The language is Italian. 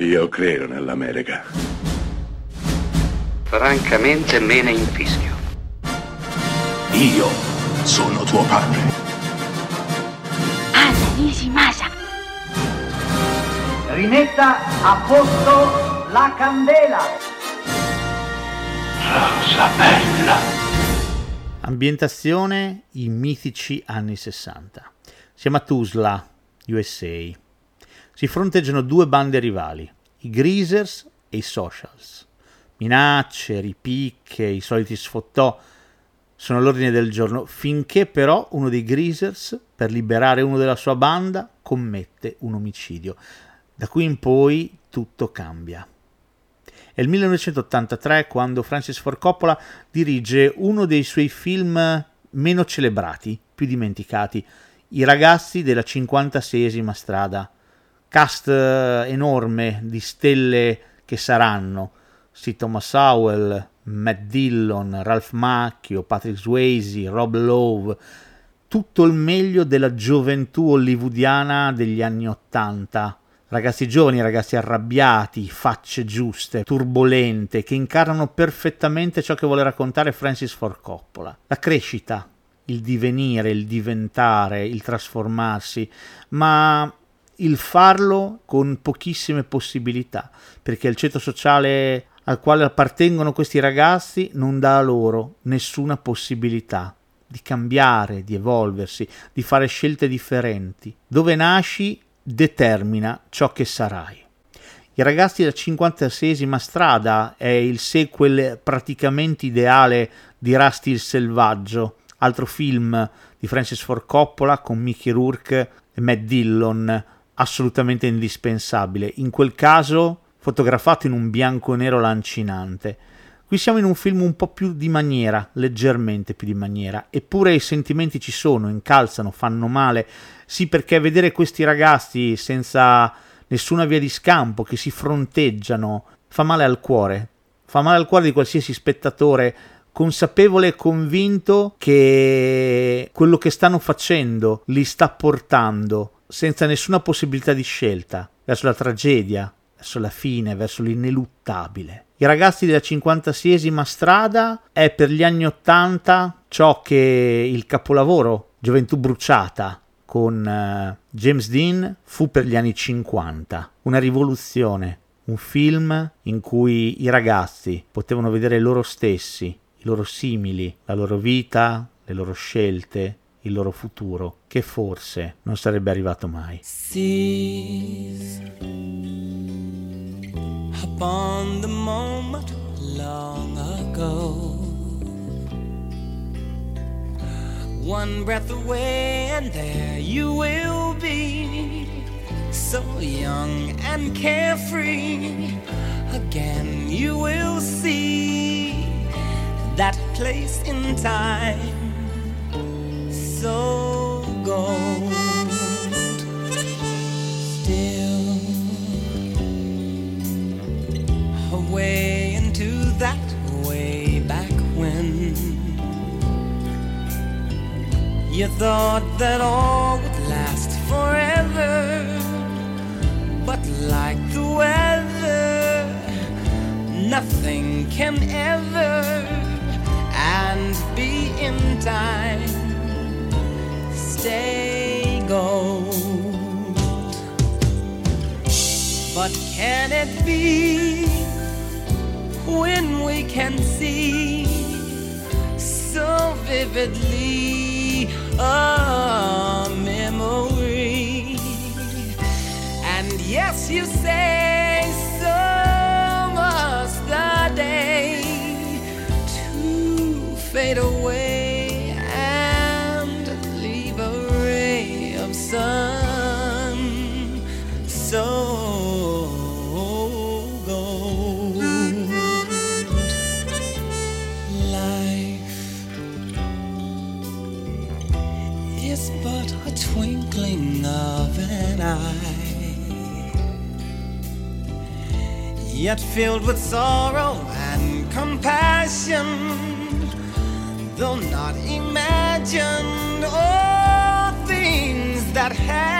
Io credo nell'America. Francamente me ne infischio. Io sono tuo padre. Anna Nishimasa. Rimetta a posto la candela. Rosa bella. Ambientazione i mitici anni 60. Siamo a Tuzla, USA. Si fronteggiano due bande rivali, i Greasers e i Socials. Minacce, ripicche, i soliti sfottò sono all'ordine del giorno, finché però uno dei Greasers, per liberare uno della sua banda, commette un omicidio. Da qui in poi tutto cambia. È il 1983 quando Francis Ford Coppola dirige uno dei suoi film meno celebrati, più dimenticati, I ragazzi della 56esima strada cast eh, enorme di stelle che saranno sì, Thomas Howell, Matt Dillon, Ralph Macchio, Patrick Swayze, Rob Lowe, tutto il meglio della gioventù hollywoodiana degli anni Ottanta. Ragazzi giovani, ragazzi arrabbiati, facce giuste, turbolente, che incarnano perfettamente ciò che vuole raccontare Francis Ford Coppola. La crescita, il divenire, il diventare, il trasformarsi, ma il farlo con pochissime possibilità, perché il ceto sociale al quale appartengono questi ragazzi non dà loro nessuna possibilità di cambiare, di evolversi, di fare scelte differenti. Dove nasci determina ciò che sarai. I ragazzi della 56esima strada è il sequel praticamente ideale di Rusty il selvaggio, altro film di Francis Ford Coppola con Mickey Rourke e Matt Dillon, assolutamente indispensabile. In quel caso fotografato in un bianco e nero lancinante. Qui siamo in un film un po' più di maniera, leggermente più di maniera, eppure i sentimenti ci sono, incalzano, fanno male. Sì, perché vedere questi ragazzi senza nessuna via di scampo, che si fronteggiano, fa male al cuore. Fa male al cuore di qualsiasi spettatore consapevole e convinto che quello che stanno facendo li sta portando senza nessuna possibilità di scelta, verso la tragedia, verso la fine, verso l'ineluttabile. I ragazzi della 56esima strada è per gli anni 80 ciò che il capolavoro Gioventù bruciata con uh, James Dean fu per gli anni 50, una rivoluzione, un film in cui i ragazzi potevano vedere loro stessi, i loro simili, la loro vita, le loro scelte, il loro futuro, che forse non sarebbe arrivato mai. Upon the moment long ago. One breath away, and there you will be, so young and carefree. Again, you will see that place in time so gold. Still away into that way back when you thought that all would last forever, but like the weather, nothing can ever But can it be when we can see so vividly a memory? And yes, you say so must the day to fade away. Is but a twinkling of an eye, yet filled with sorrow and compassion, though not imagined. All things that happen